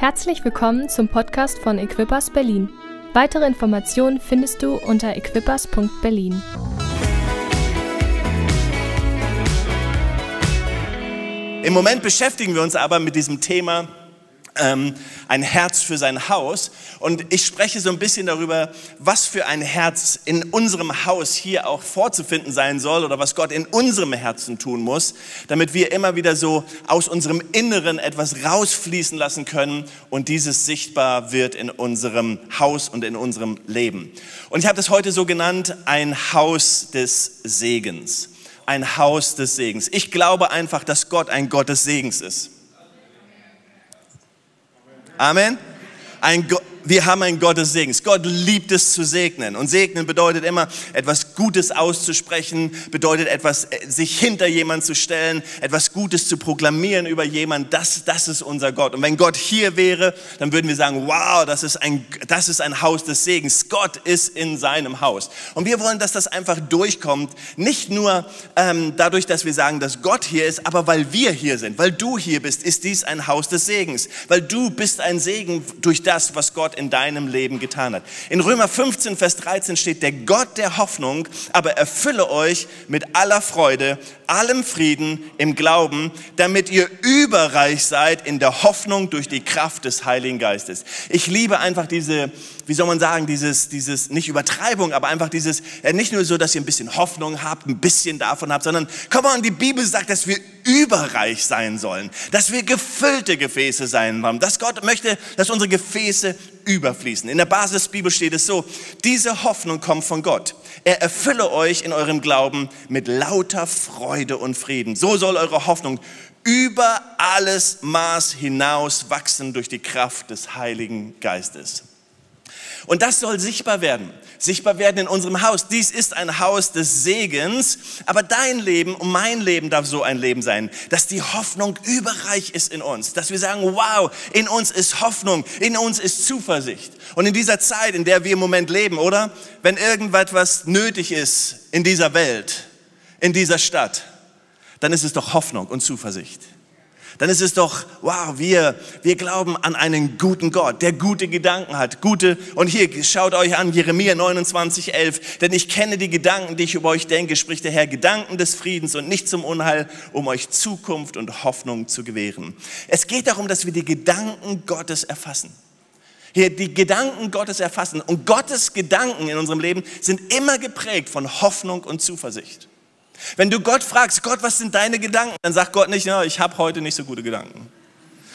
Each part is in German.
Herzlich willkommen zum Podcast von Equippers Berlin. Weitere Informationen findest du unter equippers.berlin. Im Moment beschäftigen wir uns aber mit diesem Thema ähm, ein Herz für sein Haus. Und ich spreche so ein bisschen darüber, was für ein Herz in unserem Haus hier auch vorzufinden sein soll oder was Gott in unserem Herzen tun muss, damit wir immer wieder so aus unserem Inneren etwas rausfließen lassen können und dieses sichtbar wird in unserem Haus und in unserem Leben. Und ich habe das heute so genannt, ein Haus des Segens. Ein Haus des Segens. Ich glaube einfach, dass Gott ein Gott des Segens ist. Amen. Ein Gott wir haben einen Gott des Segens. Gott liebt es zu segnen. Und segnen bedeutet immer, etwas Gutes auszusprechen, bedeutet etwas, äh, sich hinter jemand zu stellen, etwas Gutes zu proklamieren über jemand. Das, das ist unser Gott. Und wenn Gott hier wäre, dann würden wir sagen, wow, das ist ein, das ist ein Haus des Segens. Gott ist in seinem Haus. Und wir wollen, dass das einfach durchkommt. Nicht nur ähm, dadurch, dass wir sagen, dass Gott hier ist, aber weil wir hier sind, weil du hier bist, ist dies ein Haus des Segens. Weil du bist ein Segen durch das, was Gott in deinem Leben getan hat. In Römer 15, Vers 13 steht, der Gott der Hoffnung aber erfülle euch mit aller Freude, allem Frieden im Glauben, damit ihr überreich seid in der Hoffnung durch die Kraft des Heiligen Geistes. Ich liebe einfach diese, wie soll man sagen, dieses, dieses, nicht Übertreibung, aber einfach dieses, nicht nur so, dass ihr ein bisschen Hoffnung habt, ein bisschen davon habt, sondern, komm mal, die Bibel sagt, dass wir überreich sein sollen, dass wir gefüllte Gefäße sein wollen, dass Gott möchte, dass unsere Gefäße überfließen. In der Basisbibel steht es so, diese Hoffnung kommt von Gott. Er erfülle euch in eurem Glauben mit lauter Freude und Frieden. So soll eure Hoffnung über alles Maß hinaus wachsen durch die Kraft des Heiligen Geistes. Und das soll sichtbar werden. Sichtbar werden in unserem Haus. Dies ist ein Haus des Segens, aber dein Leben und mein Leben darf so ein Leben sein, dass die Hoffnung überreich ist in uns. Dass wir sagen, wow, in uns ist Hoffnung, in uns ist Zuversicht. Und in dieser Zeit, in der wir im Moment leben, oder? Wenn irgendwas nötig ist in dieser Welt, in dieser Stadt, dann ist es doch Hoffnung und Zuversicht dann ist es doch, wow, wir, wir glauben an einen guten Gott, der gute Gedanken hat, gute, und hier, schaut euch an, Jeremia 29, 11, denn ich kenne die Gedanken, die ich über euch denke, spricht der Herr, Gedanken des Friedens und nicht zum Unheil, um euch Zukunft und Hoffnung zu gewähren. Es geht darum, dass wir die Gedanken Gottes erfassen. Hier die Gedanken Gottes erfassen. Und Gottes Gedanken in unserem Leben sind immer geprägt von Hoffnung und Zuversicht. Wenn du Gott fragst, Gott, was sind deine Gedanken? Dann sagt Gott nicht, ja, ich habe heute nicht so gute Gedanken.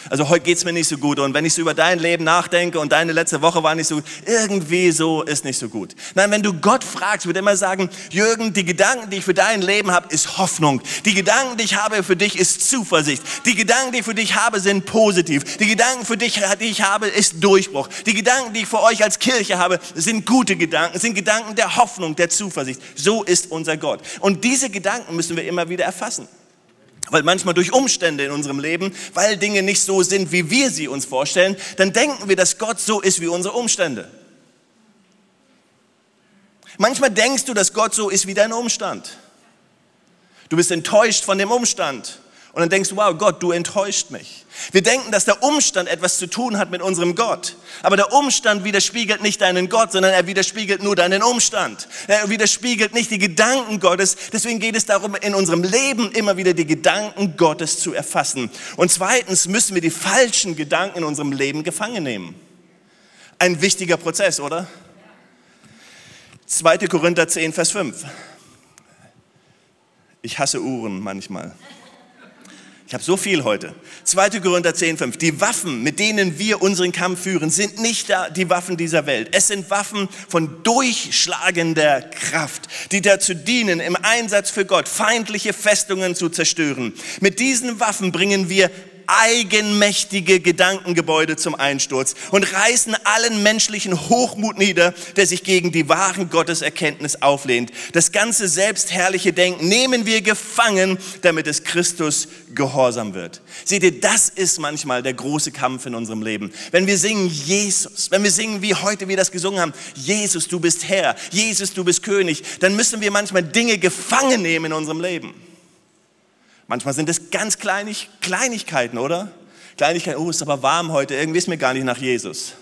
Also heute geht's mir nicht so gut und wenn ich so über dein Leben nachdenke und deine letzte Woche war nicht so gut, irgendwie so ist nicht so gut. Nein, wenn du Gott fragst, wird er immer sagen, Jürgen, die Gedanken, die ich für dein Leben habe, ist Hoffnung. Die Gedanken, die ich habe für dich, ist Zuversicht. Die Gedanken, die ich für dich habe, sind positiv. Die Gedanken für dich, die ich habe, ist Durchbruch. Die Gedanken, die ich für euch als Kirche habe, sind gute Gedanken, sind Gedanken der Hoffnung, der Zuversicht. So ist unser Gott. Und diese Gedanken müssen wir immer wieder erfassen. Weil manchmal durch Umstände in unserem Leben, weil Dinge nicht so sind, wie wir sie uns vorstellen, dann denken wir, dass Gott so ist wie unsere Umstände. Manchmal denkst du, dass Gott so ist wie dein Umstand. Du bist enttäuscht von dem Umstand. Und dann denkst du, wow, Gott, du enttäuscht mich. Wir denken, dass der Umstand etwas zu tun hat mit unserem Gott. Aber der Umstand widerspiegelt nicht deinen Gott, sondern er widerspiegelt nur deinen Umstand. Er widerspiegelt nicht die Gedanken Gottes. Deswegen geht es darum, in unserem Leben immer wieder die Gedanken Gottes zu erfassen. Und zweitens müssen wir die falschen Gedanken in unserem Leben gefangen nehmen. Ein wichtiger Prozess, oder? 2. Korinther 10, Vers 5. Ich hasse Uhren manchmal. Ich habe so viel heute. 2. Korinther 10, 5. Die Waffen, mit denen wir unseren Kampf führen, sind nicht die Waffen dieser Welt. Es sind Waffen von durchschlagender Kraft, die dazu dienen, im Einsatz für Gott feindliche Festungen zu zerstören. Mit diesen Waffen bringen wir eigenmächtige Gedankengebäude zum Einsturz und reißen allen menschlichen Hochmut nieder, der sich gegen die wahren Gotteserkenntnis auflehnt. Das ganze selbstherrliche Denken nehmen wir gefangen, damit es Christus gehorsam wird. Seht ihr, das ist manchmal der große Kampf in unserem Leben. Wenn wir singen Jesus, wenn wir singen wie heute wir das gesungen haben, Jesus, du bist Herr, Jesus, du bist König, dann müssen wir manchmal Dinge gefangen nehmen in unserem Leben. Manchmal sind es ganz Kleinig Kleinigkeiten, oder? Kleinigkeit, oh, ist aber warm heute, irgendwie ist mir gar nicht nach Jesus.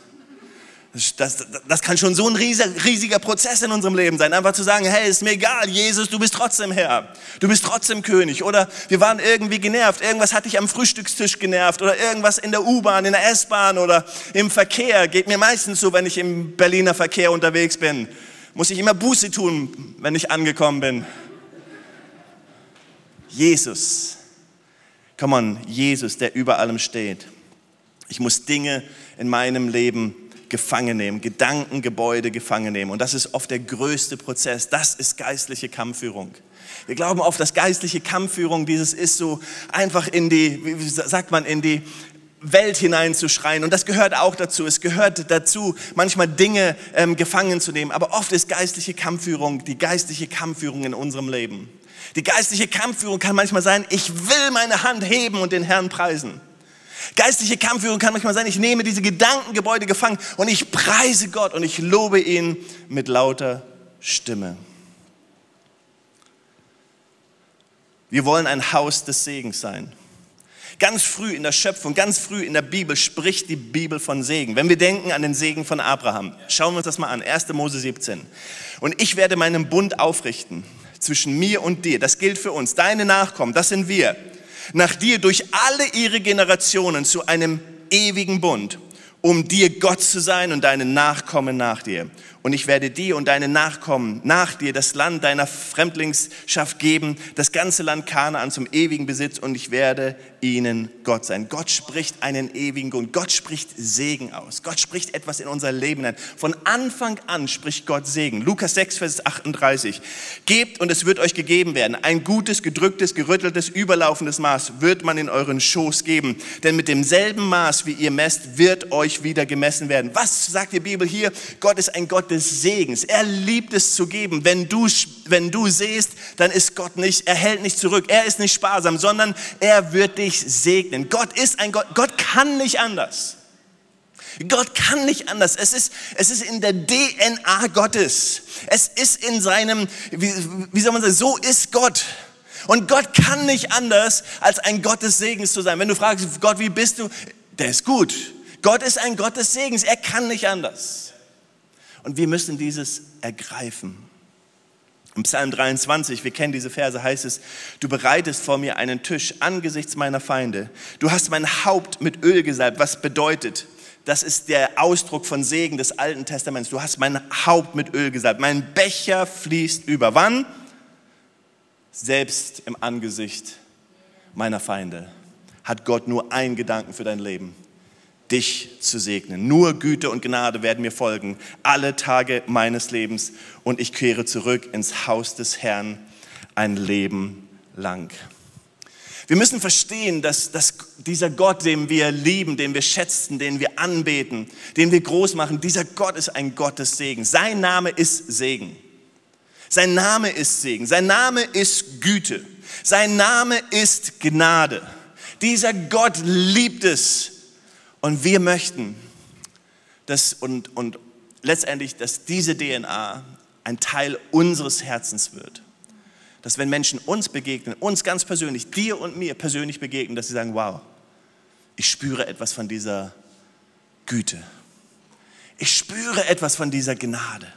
Das, das, das, kann schon so ein riesiger, riesiger Prozess in unserem Leben sein. Einfach zu sagen, hey, ist mir egal, Jesus, du bist trotzdem Herr. Du bist trotzdem König. Oder wir waren irgendwie genervt. Irgendwas hat dich am Frühstückstisch genervt. Oder irgendwas in der U-Bahn, in der S-Bahn oder im Verkehr. Geht mir meistens so, wenn ich im Berliner Verkehr unterwegs bin. Muss ich immer Buße tun, wenn ich angekommen bin. Jesus. Come on, Jesus, der über allem steht. Ich muss Dinge in meinem Leben gefangen nehmen, Gedanken, Gebäude gefangen nehmen. Und das ist oft der größte Prozess. Das ist geistliche Kampfführung. Wir glauben oft, dass geistliche Kampfführung dieses ist so einfach in die, wie sagt man, in die Welt hineinzuschreien. Und das gehört auch dazu. Es gehört dazu, manchmal Dinge ähm, gefangen zu nehmen. Aber oft ist geistliche Kampfführung die geistliche Kampfführung in unserem Leben. Die geistliche Kampfführung kann manchmal sein, ich will meine Hand heben und den Herrn preisen. Geistliche Kampfführung kann manchmal sein, ich nehme diese Gedankengebäude gefangen und ich preise Gott und ich lobe ihn mit lauter Stimme. Wir wollen ein Haus des Segens sein. Ganz früh in der Schöpfung, ganz früh in der Bibel spricht die Bibel von Segen. Wenn wir denken an den Segen von Abraham, schauen wir uns das mal an, 1. Mose 17. Und ich werde meinen Bund aufrichten zwischen mir und dir. Das gilt für uns. Deine Nachkommen, das sind wir nach dir durch alle ihre Generationen zu einem ewigen Bund, um dir Gott zu sein und deine Nachkommen nach dir und ich werde dir und deine Nachkommen nach dir das Land deiner Fremdlingsschaft geben, das ganze Land Kanaan zum ewigen Besitz und ich werde ihnen Gott sein. Gott spricht einen ewigen Grund. Gott spricht Segen aus. Gott spricht etwas in unser Leben ein. Von Anfang an spricht Gott Segen. Lukas 6, Vers 38. Gebt und es wird euch gegeben werden. Ein gutes, gedrücktes, gerütteltes, überlaufendes Maß wird man in euren Schoß geben. Denn mit demselben Maß, wie ihr messt, wird euch wieder gemessen werden. Was sagt die Bibel hier? Gott ist ein Gott des Segens. Er liebt es zu geben. Wenn du, wenn du siehst, dann ist Gott nicht, er hält nicht zurück. Er ist nicht sparsam, sondern er wird dich segnen. Gott ist ein Gott. Gott kann nicht anders. Gott kann nicht anders. Es ist, es ist in der DNA Gottes. Es ist in seinem, wie, wie soll man sagen, so ist Gott. Und Gott kann nicht anders, als ein Gott des Segens zu sein. Wenn du fragst, Gott, wie bist du? Der ist gut. Gott ist ein Gott des Segens. Er kann nicht anders. Und wir müssen dieses ergreifen. Im Psalm 23, wir kennen diese Verse, heißt es, du bereitest vor mir einen Tisch angesichts meiner Feinde. Du hast mein Haupt mit Öl gesalbt, was bedeutet, das ist der Ausdruck von Segen des Alten Testaments. Du hast mein Haupt mit Öl gesalbt. Mein Becher fließt über. Wann? Selbst im Angesicht meiner Feinde hat Gott nur einen Gedanken für dein Leben dich zu segnen. Nur Güte und Gnade werden mir folgen, alle Tage meines Lebens, und ich kehre zurück ins Haus des Herrn ein Leben lang. Wir müssen verstehen, dass, dass dieser Gott, den wir lieben, den wir schätzen, den wir anbeten, den wir groß machen, dieser Gott ist ein Gott des Segens. Sein Name ist Segen. Sein Name ist Segen. Sein Name ist Güte. Sein Name ist Gnade. Dieser Gott liebt es, und wir möchten, dass, und, und letztendlich, dass diese DNA ein Teil unseres Herzens wird. Dass wenn Menschen uns begegnen, uns ganz persönlich, dir und mir persönlich begegnen, dass sie sagen, wow, ich spüre etwas von dieser Güte. Ich spüre etwas von dieser Gnade.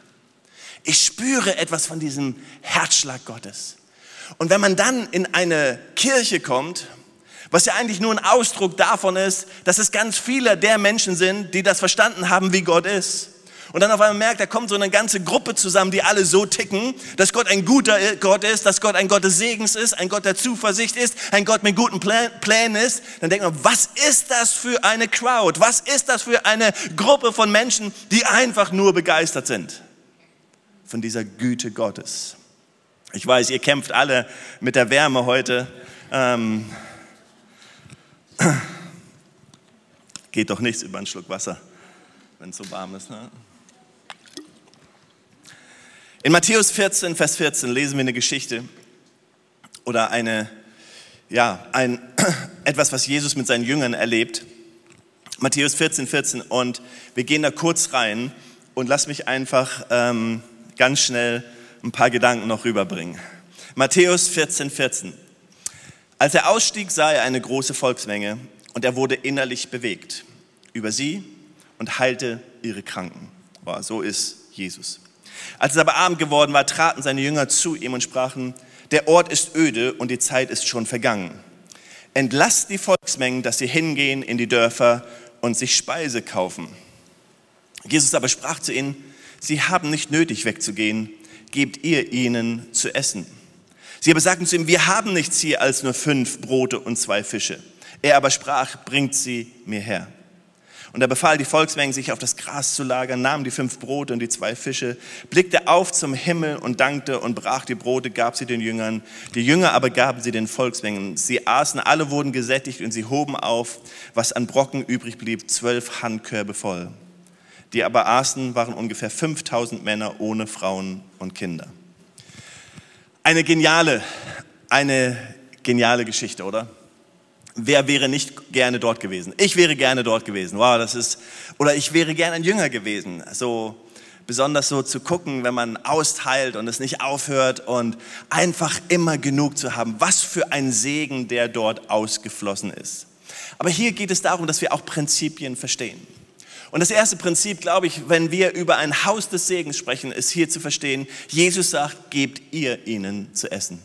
Ich spüre etwas von diesem Herzschlag Gottes. Und wenn man dann in eine Kirche kommt, was ja eigentlich nur ein Ausdruck davon ist, dass es ganz viele der Menschen sind, die das verstanden haben, wie Gott ist. Und dann auf einmal merkt, da kommt so eine ganze Gruppe zusammen, die alle so ticken, dass Gott ein guter Gott ist, dass Gott ein Gott des Segens ist, ein Gott der Zuversicht ist, ein Gott mit guten Plänen ist. Dann denkt man, was ist das für eine Crowd? Was ist das für eine Gruppe von Menschen, die einfach nur begeistert sind von dieser Güte Gottes? Ich weiß, ihr kämpft alle mit der Wärme heute. Ähm, Geht doch nichts über einen Schluck Wasser, wenn es so warm ist. Ne? In Matthäus 14, Vers 14 lesen wir eine Geschichte oder eine, ja, ein, etwas, was Jesus mit seinen Jüngern erlebt. Matthäus 14, 14 und wir gehen da kurz rein und lass mich einfach ähm, ganz schnell ein paar Gedanken noch rüberbringen. Matthäus 14, 14. Als er ausstieg, sah er eine große Volksmenge und er wurde innerlich bewegt über sie und heilte ihre Kranken. Oh, so ist Jesus. Als es aber Abend geworden war, traten seine Jünger zu ihm und sprachen, der Ort ist öde und die Zeit ist schon vergangen. Entlasst die Volksmengen, dass sie hingehen in die Dörfer und sich Speise kaufen. Jesus aber sprach zu ihnen, sie haben nicht nötig wegzugehen, gebt ihr ihnen zu essen. Sie aber sagten zu ihm, wir haben nichts hier als nur fünf Brote und zwei Fische. Er aber sprach, bringt sie mir her. Und er befahl die Volksmengen, sich auf das Gras zu lagern, nahm die fünf Brote und die zwei Fische, blickte auf zum Himmel und dankte und brach die Brote, gab sie den Jüngern. Die Jünger aber gaben sie den Volksmengen. Sie aßen, alle wurden gesättigt und sie hoben auf, was an Brocken übrig blieb, zwölf Handkörbe voll. Die aber aßen, waren ungefähr 5000 Männer ohne Frauen und Kinder. Eine geniale, eine geniale Geschichte, oder? Wer wäre nicht gerne dort gewesen? Ich wäre gerne dort gewesen. Wow, das ist, oder ich wäre gerne ein Jünger gewesen. So, besonders so zu gucken, wenn man austeilt und es nicht aufhört und einfach immer genug zu haben. Was für ein Segen, der dort ausgeflossen ist. Aber hier geht es darum, dass wir auch Prinzipien verstehen. Und das erste Prinzip, glaube ich, wenn wir über ein Haus des Segens sprechen, ist hier zu verstehen, Jesus sagt, gebt ihr ihnen zu essen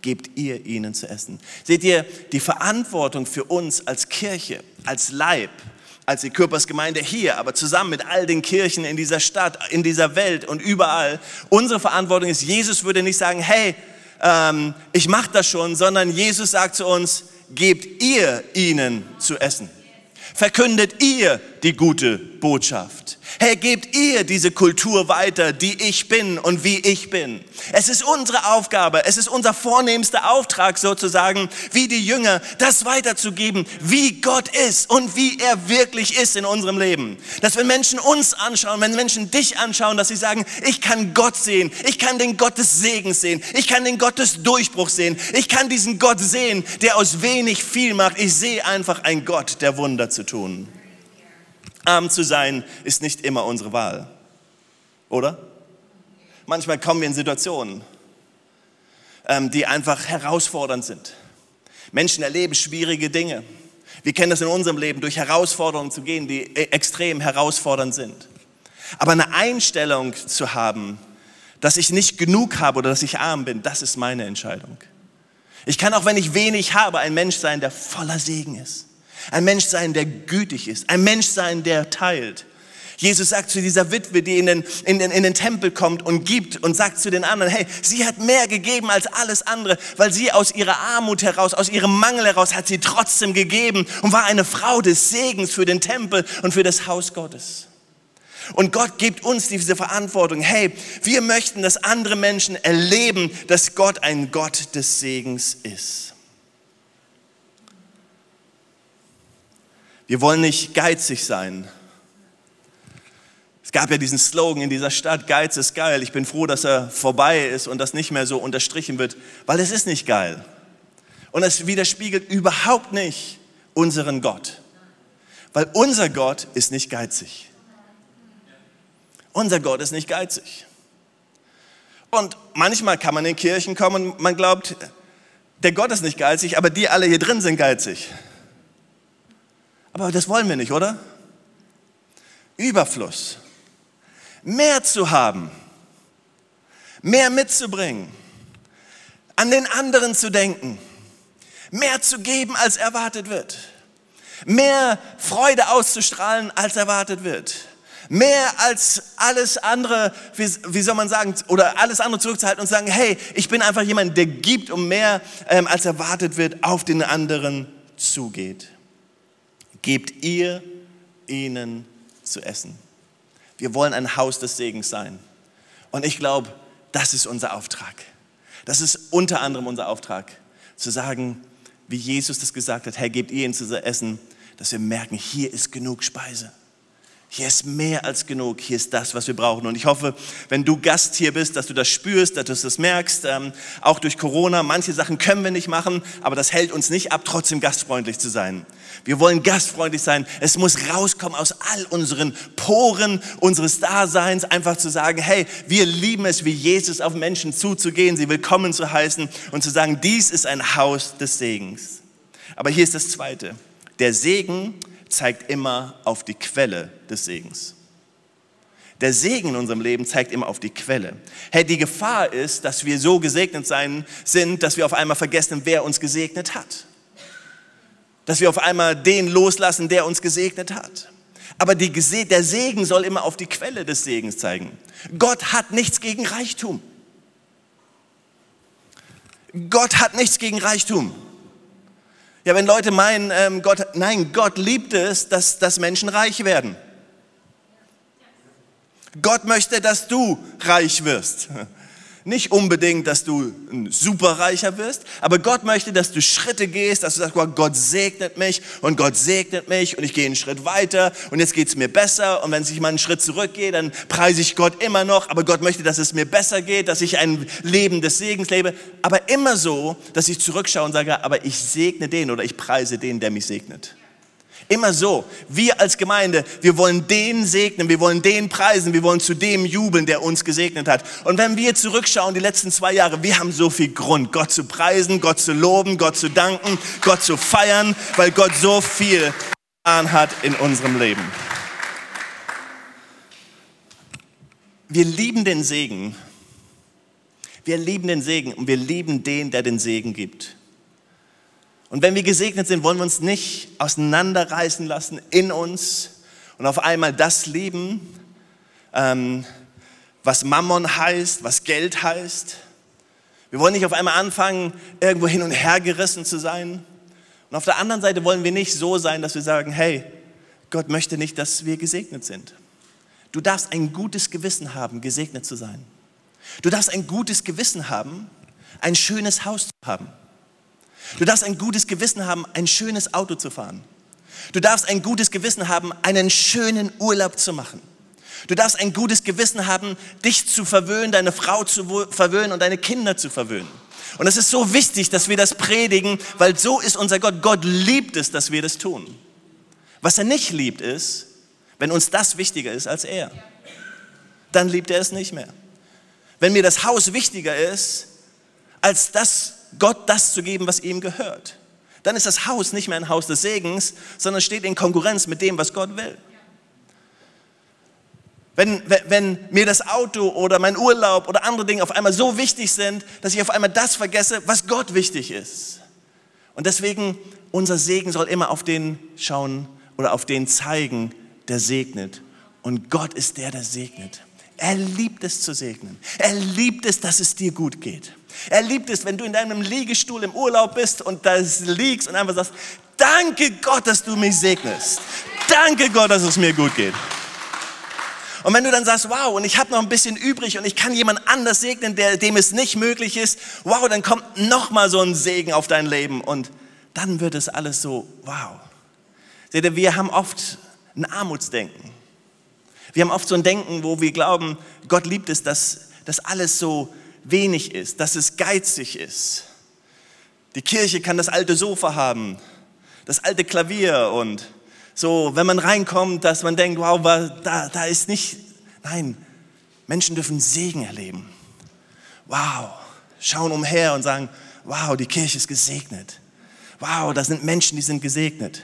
gebt ihr ihnen zu essen. Seht ihr, die Verantwortung für uns als Kirche, als Leib, als die Körpersgemeinde hier, aber zusammen mit all den Kirchen in dieser Stadt, in dieser Welt und überall, unsere Verantwortung ist, Jesus würde nicht sagen, hey, ähm, ich mache das schon, sondern Jesus sagt zu uns, gebt ihr ihnen zu essen. Verkündet ihr die gute Botschaft. Hey, gebt ihr diese Kultur weiter, die ich bin und wie ich bin. Es ist unsere Aufgabe, es ist unser vornehmster Auftrag sozusagen, wie die Jünger, das weiterzugeben, wie Gott ist und wie er wirklich ist in unserem Leben. Dass wenn Menschen uns anschauen, wenn Menschen dich anschauen, dass sie sagen, ich kann Gott sehen, ich kann den Gott des Segens sehen, ich kann den Gott des Durchbruchs sehen, ich kann diesen Gott sehen, der aus wenig viel macht. Ich sehe einfach einen Gott, der Wunder zu tun. Arm zu sein ist nicht immer unsere Wahl, oder? Manchmal kommen wir in Situationen, ähm, die einfach herausfordernd sind. Menschen erleben schwierige Dinge. Wir kennen das in unserem Leben, durch Herausforderungen zu gehen, die e-, extrem herausfordernd sind. Aber eine Einstellung zu haben, dass ich nicht genug habe oder dass ich arm bin, das ist meine Entscheidung. Ich kann auch, wenn ich wenig habe, ein Mensch sein, der voller Segen ist. Ein Mensch sein, der gütig ist. Ein Mensch sein, der teilt. Jesus sagt zu dieser Witwe, die in den, in, den, in den Tempel kommt und gibt und sagt zu den anderen, hey, sie hat mehr gegeben als alles andere, weil sie aus ihrer Armut heraus, aus ihrem Mangel heraus hat sie trotzdem gegeben und war eine Frau des Segens für den Tempel und für das Haus Gottes. Und Gott gibt uns diese Verantwortung. Hey, wir möchten, dass andere Menschen erleben, dass Gott ein Gott des Segens ist. Wir wollen nicht geizig sein. Es gab ja diesen Slogan in dieser Stadt, Geiz ist geil. Ich bin froh, dass er vorbei ist und das nicht mehr so unterstrichen wird, weil es ist nicht geil. Und es widerspiegelt überhaupt nicht unseren Gott. Weil unser Gott ist nicht geizig. Unser Gott ist nicht geizig. Und manchmal kann man in Kirchen kommen und man glaubt, der Gott ist nicht geizig, aber die alle hier drin sind geizig. Aber das wollen wir nicht, oder? Überfluss. Mehr zu haben. Mehr mitzubringen. An den anderen zu denken. Mehr zu geben, als erwartet wird. Mehr Freude auszustrahlen, als erwartet wird. Mehr als alles andere, wie, wie, soll man sagen, oder alles andere zurückzuhalten und sagen, hey, ich bin einfach jemand, der gibt und mehr ähm, als erwartet wird, auf den anderen zugeht gebt ihr ihnen zu essen. Wir wollen ein Haus des Segens sein. Und ich glaube, das ist unser Auftrag. Das ist unter anderem unser Auftrag, zu sagen, wie Jesus das gesagt hat, Herr, gebt ihr ihnen zu essen, dass wir merken, hier ist genug Speise. Hier ist mehr als genug. Hier ist das, was wir brauchen. Und ich hoffe, wenn du Gast hier bist, dass du das spürst, dass du das merkst. Ähm, auch durch Corona. Manche Sachen können wir nicht machen, aber das hält uns nicht ab, trotzdem gastfreundlich zu sein. Wir wollen gastfreundlich sein. Es muss rauskommen aus all unseren Poren unseres Daseins, einfach zu sagen, hey, wir lieben es, wie Jesus auf Menschen zuzugehen, sie willkommen zu heißen und zu sagen, dies ist ein Haus des Segens. Aber hier ist das Zweite. der Segen zeigt immer auf die Quelle des Segens. Der Segen in unserem Leben zeigt immer auf die Quelle. Hey, die Gefahr ist, dass wir so gesegnet sein sind, dass wir auf einmal vergessen, wer uns gesegnet hat. Dass wir auf einmal den loslassen, der uns gesegnet hat. Aber die, der Segen soll immer auf die Quelle des Segens zeigen. Gott hat nichts gegen Reichtum. Gott hat nichts gegen Reichtum. Ja, wenn Leute meinen, ähm, Gott, nein, Gott liebt es, dass, dass Menschen reich werden. Gott möchte, dass du reich wirst. Nicht unbedingt, dass du ein Superreicher wirst, aber Gott möchte, dass du Schritte gehst, dass du sagst, Gott segnet mich und Gott segnet mich und ich gehe einen Schritt weiter und jetzt geht es mir besser und wenn ich mal einen Schritt zurückgehe, dann preise ich Gott immer noch, aber Gott möchte, dass es mir besser geht, dass ich ein Leben des Segens lebe, aber immer so, dass ich zurückschaue und sage, aber ich segne den oder ich preise den, der mich segnet. Immer so. Wir als Gemeinde, wir wollen den segnen, wir wollen den preisen, wir wollen zu dem jubeln, der uns gesegnet hat. Und wenn wir zurückschauen, die letzten zwei Jahre, wir haben so viel Grund, Gott zu preisen, Gott zu loben, Gott zu danken, Gott zu feiern, weil Gott so viel getan hat in unserem Leben. Wir lieben den Segen. Wir lieben den Segen und wir lieben den, der den Segen gibt. Und wenn wir gesegnet sind, wollen wir uns nicht auseinanderreißen lassen in uns und auf einmal das lieben, ähm, was Mammon heißt, was Geld heißt. Wir wollen nicht auf einmal anfangen, irgendwo hin und her gerissen zu sein. Und auf der anderen Seite wollen wir nicht so sein, dass wir sagen, hey, Gott möchte nicht, dass wir gesegnet sind. Du darfst ein gutes Gewissen haben, gesegnet zu sein. Du darfst ein gutes Gewissen haben, ein schönes Haus zu haben. Du darfst ein gutes Gewissen haben, ein schönes Auto zu fahren. Du darfst ein gutes Gewissen haben, einen schönen Urlaub zu machen. Du darfst ein gutes Gewissen haben, dich zu verwöhnen, deine Frau zu verwöhnen und deine Kinder zu verwöhnen. Und es ist so wichtig, dass wir das predigen, weil so ist unser Gott. Gott liebt es, dass wir das tun. Was er nicht liebt ist, wenn uns das wichtiger ist als er. Dann liebt er es nicht mehr. Wenn mir das Haus wichtiger ist, als das Gott das zu geben, was ihm gehört. Dann ist das Haus nicht mehr ein Haus des Segens, sondern steht in Konkurrenz mit dem, was Gott will. Wenn, wenn mir das Auto oder mein Urlaub oder andere Dinge auf einmal so wichtig sind, dass ich auf einmal das vergesse, was Gott wichtig ist. Und deswegen, unser Segen soll immer auf den schauen oder auf den zeigen, der segnet. Und Gott ist der, der segnet. Er liebt es zu segnen. Er liebt es, dass es dir gut geht. Er liebt es, wenn du in deinem Liegestuhl im Urlaub bist und da liegst und einfach sagst, danke Gott, dass du mich segnest. Danke Gott, dass es mir gut geht. Und wenn du dann sagst, wow, und ich habe noch ein bisschen übrig und ich kann jemand anders segnen, der, dem es nicht möglich ist, wow, dann kommt noch mal so ein Segen auf dein Leben und dann wird es alles so, wow. Seht ihr, wir haben oft ein Armutsdenken. Wir haben oft so ein Denken, wo wir glauben, Gott liebt es, dass das alles so wenig ist, dass es geizig ist. Die Kirche kann das alte Sofa haben, das alte Klavier und so, wenn man reinkommt, dass man denkt, wow, da, da ist nicht, nein, Menschen dürfen Segen erleben. Wow, schauen umher und sagen, wow, die Kirche ist gesegnet. Wow, da sind Menschen, die sind gesegnet.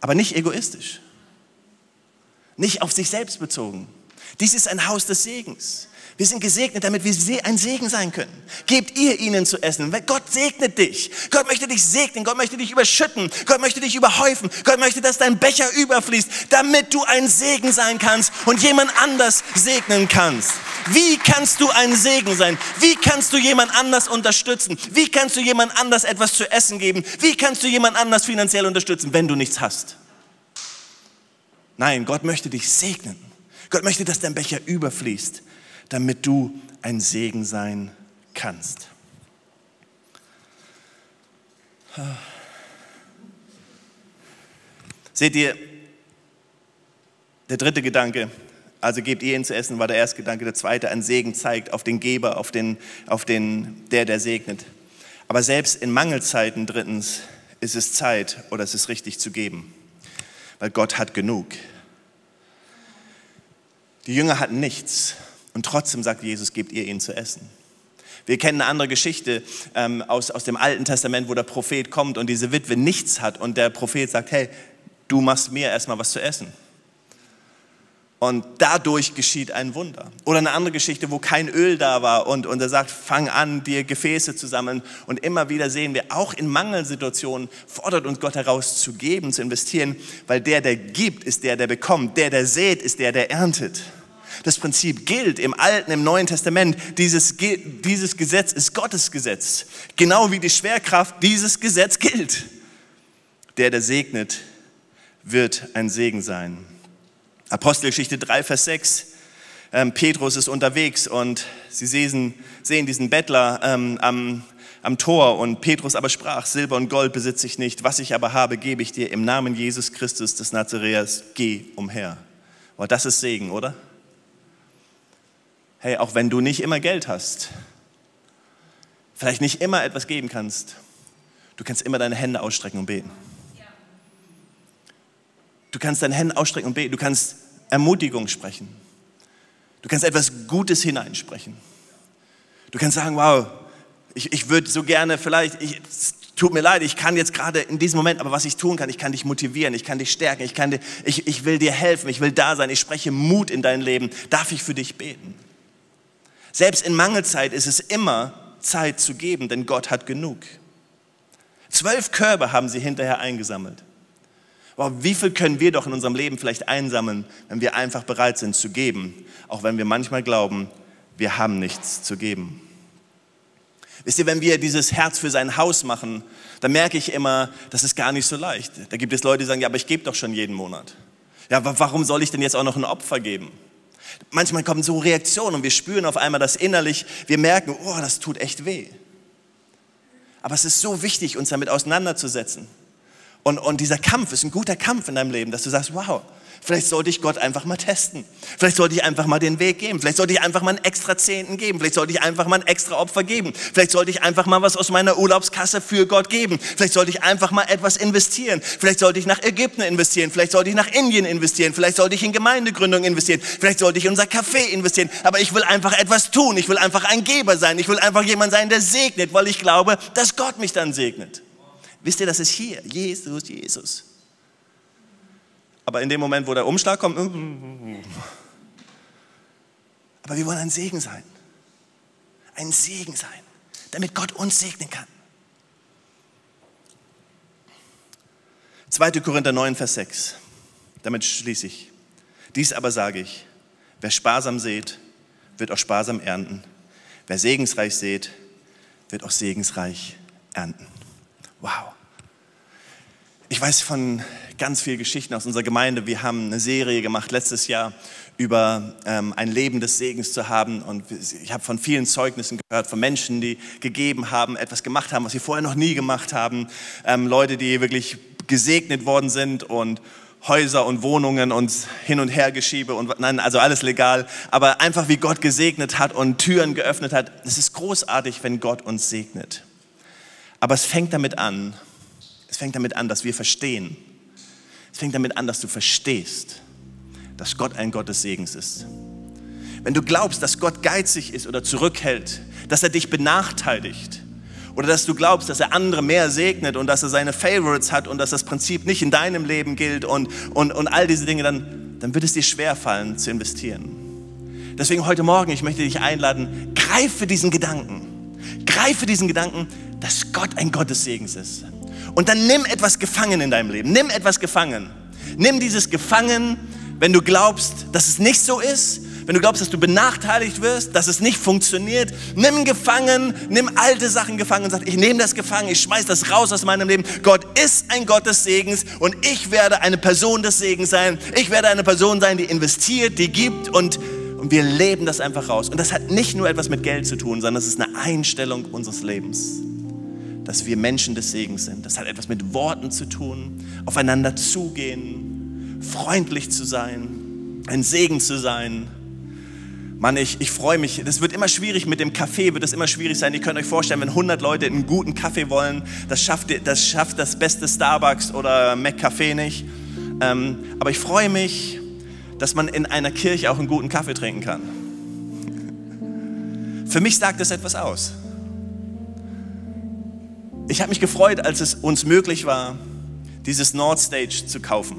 Aber nicht egoistisch, nicht auf sich selbst bezogen. Dies ist ein Haus des Segens. Wir sind gesegnet, damit wir ein Segen sein können. Gebt ihr ihnen zu essen. Gott segnet dich. Gott möchte dich segnen. Gott möchte dich überschütten. Gott möchte dich überhäufen. Gott möchte, dass dein Becher überfließt, damit du ein Segen sein kannst und jemand anders segnen kannst. Wie kannst du ein Segen sein? Wie kannst du jemand anders unterstützen? Wie kannst du jemand anders etwas zu essen geben? Wie kannst du jemand anders finanziell unterstützen, wenn du nichts hast? Nein, Gott möchte dich segnen. Gott möchte, dass dein Becher überfließt damit du ein Segen sein kannst. Seht ihr, der dritte Gedanke, also gebt ihr ihn zu essen, war der erste Gedanke. Der zweite, ein Segen zeigt auf den Geber, auf den, auf den, der, der segnet. Aber selbst in Mangelzeiten, drittens, ist es Zeit oder es ist richtig zu geben. Weil Gott hat genug. Die Jünger hatten nichts. Und trotzdem sagt Jesus, gebt ihr ihnen zu essen. Wir kennen eine andere Geschichte ähm, aus, aus dem Alten Testament, wo der Prophet kommt und diese Witwe nichts hat und der Prophet sagt, hey, du machst mir erstmal was zu essen. Und dadurch geschieht ein Wunder. Oder eine andere Geschichte, wo kein Öl da war und, und er sagt, fang an, dir Gefäße zu sammeln. Und immer wieder sehen wir, auch in Mangelsituationen fordert uns Gott heraus zu geben, zu investieren, weil der, der gibt, ist der, der bekommt. Der, der sät, ist der, der erntet. Das Prinzip gilt im Alten, im Neuen Testament. Dieses, dieses Gesetz ist Gottes Gesetz. Genau wie die Schwerkraft, dieses Gesetz gilt. Der, der segnet, wird ein Segen sein. Apostelgeschichte 3, Vers 6. Ähm, Petrus ist unterwegs und sie sehen, sehen diesen Bettler ähm, am, am Tor und Petrus aber sprach, Silber und Gold besitze ich nicht, was ich aber habe, gebe ich dir im Namen Jesus Christus des Nazareas, geh umher. Aber das ist Segen, oder? Hey, auch wenn du nicht immer Geld hast, vielleicht nicht immer etwas geben kannst, du kannst immer deine Hände ausstrecken und beten. Du kannst deine Hände ausstrecken und beten. Du kannst Ermutigung sprechen. Du kannst etwas Gutes hineinsprechen. Du kannst sagen, wow, ich, ich würde so gerne vielleicht, ich, es tut mir leid, ich kann jetzt gerade in diesem Moment, aber was ich tun kann, ich kann dich motivieren, ich kann dich stärken, ich, kann dir, ich, ich will dir helfen, ich will da sein, ich spreche Mut in dein Leben. Darf ich für dich beten? Selbst in Mangelzeit ist es immer Zeit zu geben, denn Gott hat genug. Zwölf Körbe haben sie hinterher eingesammelt. Wow, wie viel können wir doch in unserem Leben vielleicht einsammeln, wenn wir einfach bereit sind zu geben, auch wenn wir manchmal glauben, wir haben nichts zu geben. Wisst ihr, wenn wir dieses Herz für sein Haus machen, dann merke ich immer, das ist gar nicht so leicht. Da gibt es Leute, die sagen, ja, aber ich gebe doch schon jeden Monat. Ja, warum soll ich denn jetzt auch noch ein Opfer geben? Manchmal kommen so Reaktionen und wir spüren auf einmal das innerlich, wir merken, oh, das tut echt weh. Aber es ist so wichtig, uns damit auseinanderzusetzen. Und, und dieser Kampf ist ein guter Kampf in deinem Leben, dass du sagst, wow, vielleicht sollte ich Gott einfach mal testen. Vielleicht sollte ich einfach mal den Weg geben. Vielleicht sollte ich einfach mal einen extra Zehnten geben. Vielleicht sollte ich einfach mal ein extra Opfer geben. Vielleicht sollte ich einfach mal was aus meiner Urlaubskasse für Gott geben. Vielleicht sollte ich einfach mal etwas investieren. Vielleicht sollte ich nach Ägypten investieren. Vielleicht sollte ich nach Indien investieren. Vielleicht sollte ich in Gemeindegründung investieren. Vielleicht sollte ich in unser Café investieren. Aber ich will einfach etwas tun. Ich will einfach ein Geber sein. Ich will einfach jemand sein, der segnet, weil ich glaube, dass Gott mich dann segnet. Wisst ihr, das ist hier. Jesus, Jesus. Aber in dem Moment, wo der Umschlag kommt, aber wir wollen ein Segen sein. Ein Segen sein, damit Gott uns segnen kann. 2. Korinther 9, Vers 6. Damit schließe ich. Dies aber sage ich, wer sparsam sät, wird auch sparsam ernten. Wer segensreich sät, wird auch segensreich ernten. Wow. Ich weiß von ganz vielen Geschichten aus unserer Gemeinde. Wir haben eine Serie gemacht letztes Jahr über ähm, ein Leben des Segens zu haben. Und ich habe von vielen Zeugnissen gehört, von Menschen, die gegeben haben, etwas gemacht haben, was sie vorher noch nie gemacht haben. Ähm, Leute, die wirklich gesegnet worden sind und Häuser und Wohnungen und hin und her geschiebe und nein, also alles legal. Aber einfach wie Gott gesegnet hat und Türen geöffnet hat. Es ist großartig, wenn Gott uns segnet. Aber es fängt damit an, es fängt damit an, dass wir verstehen. Es fängt damit an, dass du verstehst, dass Gott ein Gott des Segens ist. Wenn du glaubst, dass Gott geizig ist oder zurückhält, dass er dich benachteiligt oder dass du glaubst, dass er andere mehr segnet und dass er seine Favorites hat und dass das Prinzip nicht in deinem Leben gilt und, und, und all diese Dinge, dann, dann wird es dir schwerfallen zu investieren. Deswegen heute Morgen, ich möchte dich einladen, greife diesen Gedanken. Greife diesen Gedanken, dass Gott ein Gott des Segens ist. Und dann nimm etwas gefangen in deinem Leben. Nimm etwas gefangen. Nimm dieses gefangen, wenn du glaubst, dass es nicht so ist, wenn du glaubst, dass du benachteiligt wirst, dass es nicht funktioniert, nimm gefangen, nimm alte Sachen gefangen und sag, ich nehme das gefangen, ich schmeiß das raus aus meinem Leben. Gott ist ein Gott des Segens und ich werde eine Person des Segens sein. Ich werde eine Person sein, die investiert, die gibt und, und wir leben das einfach raus. Und das hat nicht nur etwas mit Geld zu tun, sondern es ist eine Einstellung unseres Lebens dass wir Menschen des Segens sind. Das hat etwas mit Worten zu tun, aufeinander zugehen, freundlich zu sein, ein Segen zu sein. Mann, ich, ich freue mich. Das wird immer schwierig mit dem Kaffee, wird es immer schwierig sein. Ihr könnt euch vorstellen, wenn 100 Leute einen guten Kaffee wollen, das schafft das, schafft das beste Starbucks oder McCafé nicht. Ähm, aber ich freue mich, dass man in einer Kirche auch einen guten Kaffee trinken kann. Für mich sagt das etwas aus. Ich habe mich gefreut, als es uns möglich war, dieses Nordstage zu kaufen.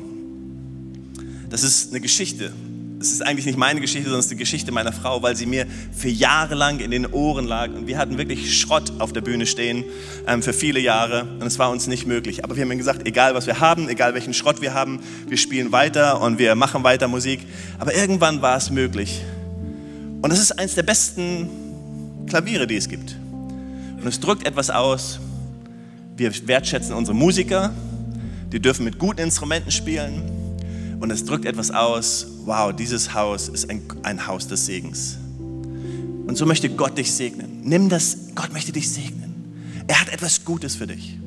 Das ist eine Geschichte. Es ist eigentlich nicht meine Geschichte, sondern es ist die Geschichte meiner Frau, weil sie mir für Jahre lang in den Ohren lag. Und wir hatten wirklich Schrott auf der Bühne stehen ähm, für viele Jahre. Und es war uns nicht möglich. Aber wir haben gesagt, egal was wir haben, egal welchen Schrott wir haben, wir spielen weiter und wir machen weiter Musik. Aber irgendwann war es möglich. Und es ist eines der besten Klaviere, die es gibt. Und es drückt etwas aus. Wir wertschätzen unsere Musiker. Die dürfen mit guten Instrumenten spielen. Und es drückt etwas aus. Wow, dieses Haus ist ein, ein Haus des Segens. Und so möchte Gott dich segnen. Nimm das, Gott möchte dich segnen. Er hat etwas Gutes für dich,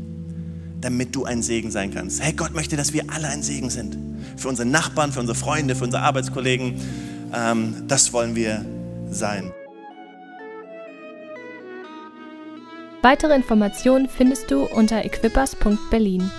damit du ein Segen sein kannst. Hey, Gott möchte, dass wir alle ein Segen sind. Für unsere Nachbarn, für unsere Freunde, für unsere Arbeitskollegen. Ähm, das wollen wir sein. Weitere Informationen findest du unter equippers.berlin.